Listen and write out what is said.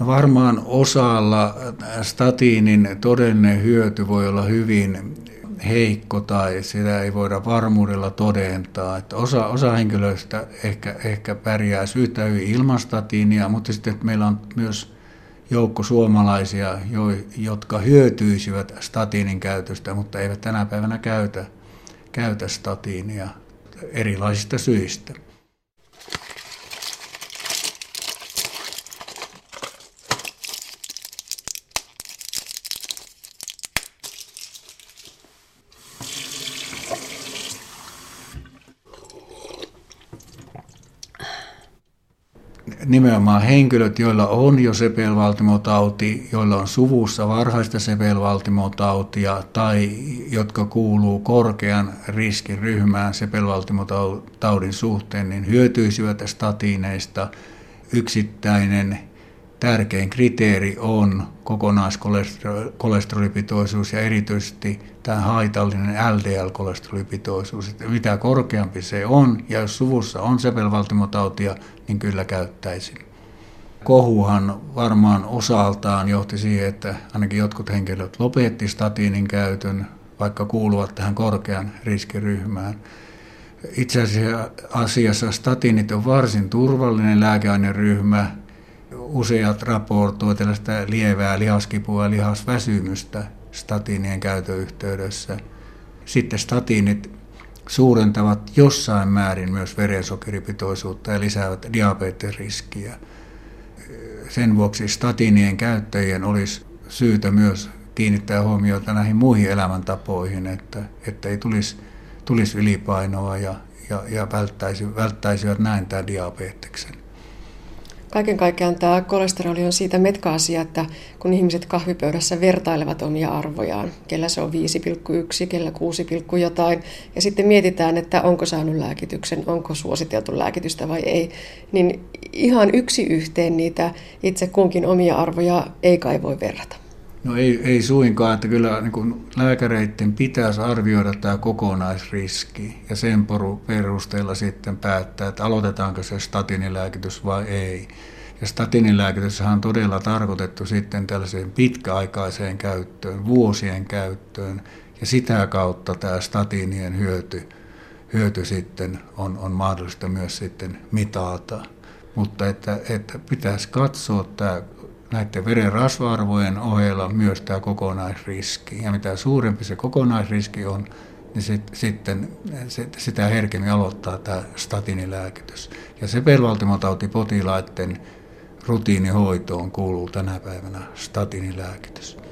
No varmaan osalla statiinin todellinen hyöty voi olla hyvin heikko tai sitä ei voida varmuudella todentaa. Että osa, osa henkilöistä ehkä, ehkä pärjää syytä hyvin ilman statiinia, mutta sitten että meillä on myös joukko suomalaisia, jo, jotka hyötyisivät statiinin käytöstä, mutta eivät tänä päivänä käytä, käytä statiinia erilaisista syistä. Nimenomaan henkilöt, joilla on jo sepelvaltimotauti, joilla on suvussa varhaista sepelvaltimotautia tai jotka kuuluu korkean riskiryhmään sepelvaltimotaudin suhteen, niin hyötyisivät statiineista. Yksittäinen tärkein kriteeri on kokonaiskolesterolipitoisuus ja erityisesti tämä haitallinen LDL-kolesterolipitoisuus. Että mitä korkeampi se on ja jos suvussa on sepelvaltimotautia, niin kyllä käyttäisin. Kohuhan varmaan osaltaan johti siihen, että ainakin jotkut henkilöt lopetti statiinin käytön, vaikka kuuluvat tähän korkean riskiryhmään. Itse asiassa statiinit on varsin turvallinen lääkeaineryhmä, useat raportoivat tällaista lievää lihaskipua ja lihasväsymystä statiinien käytön yhteydessä. Sitten statiinit suurentavat jossain määrin myös verensokeripitoisuutta ja lisäävät diabetesriskiä. Sen vuoksi statiinien käyttäjien olisi syytä myös kiinnittää huomiota näihin muihin elämäntapoihin, että, että ei tulisi, tulisi ylipainoa ja, ja, ja välttäisi, välttäisivät näin tämä diabeteksen. Kaiken kaikkiaan tämä kolesteroli on siitä metka-asia, että kun ihmiset kahvipöydässä vertailevat omia arvojaan, kellä se on 5,1, kellä 6, jotain, ja sitten mietitään, että onko saanut lääkityksen, onko suositeltu lääkitystä vai ei, niin ihan yksi yhteen niitä itse kunkin omia arvoja ei kai voi verrata. No ei, ei suinkaan, että kyllä niin kuin lääkäreiden pitäisi arvioida tämä kokonaisriski ja sen perusteella sitten päättää, että aloitetaanko se statinilääkitys vai ei. Ja statinilääkitys on todella tarkoitettu sitten tällaiseen pitkäaikaiseen käyttöön, vuosien käyttöön, ja sitä kautta tämä statinien hyöty, hyöty sitten on, on mahdollista myös sitten mitata. Mutta että, että pitäisi katsoa tämä näiden veren rasva-arvojen ohella myös tämä kokonaisriski. Ja mitä suurempi se kokonaisriski on, niin sit, sitten sit, sitä herkemmin aloittaa tämä statinilääkitys. Ja sepelvaltimotautipotilaiden rutiinihoitoon kuuluu tänä päivänä statinilääkitys.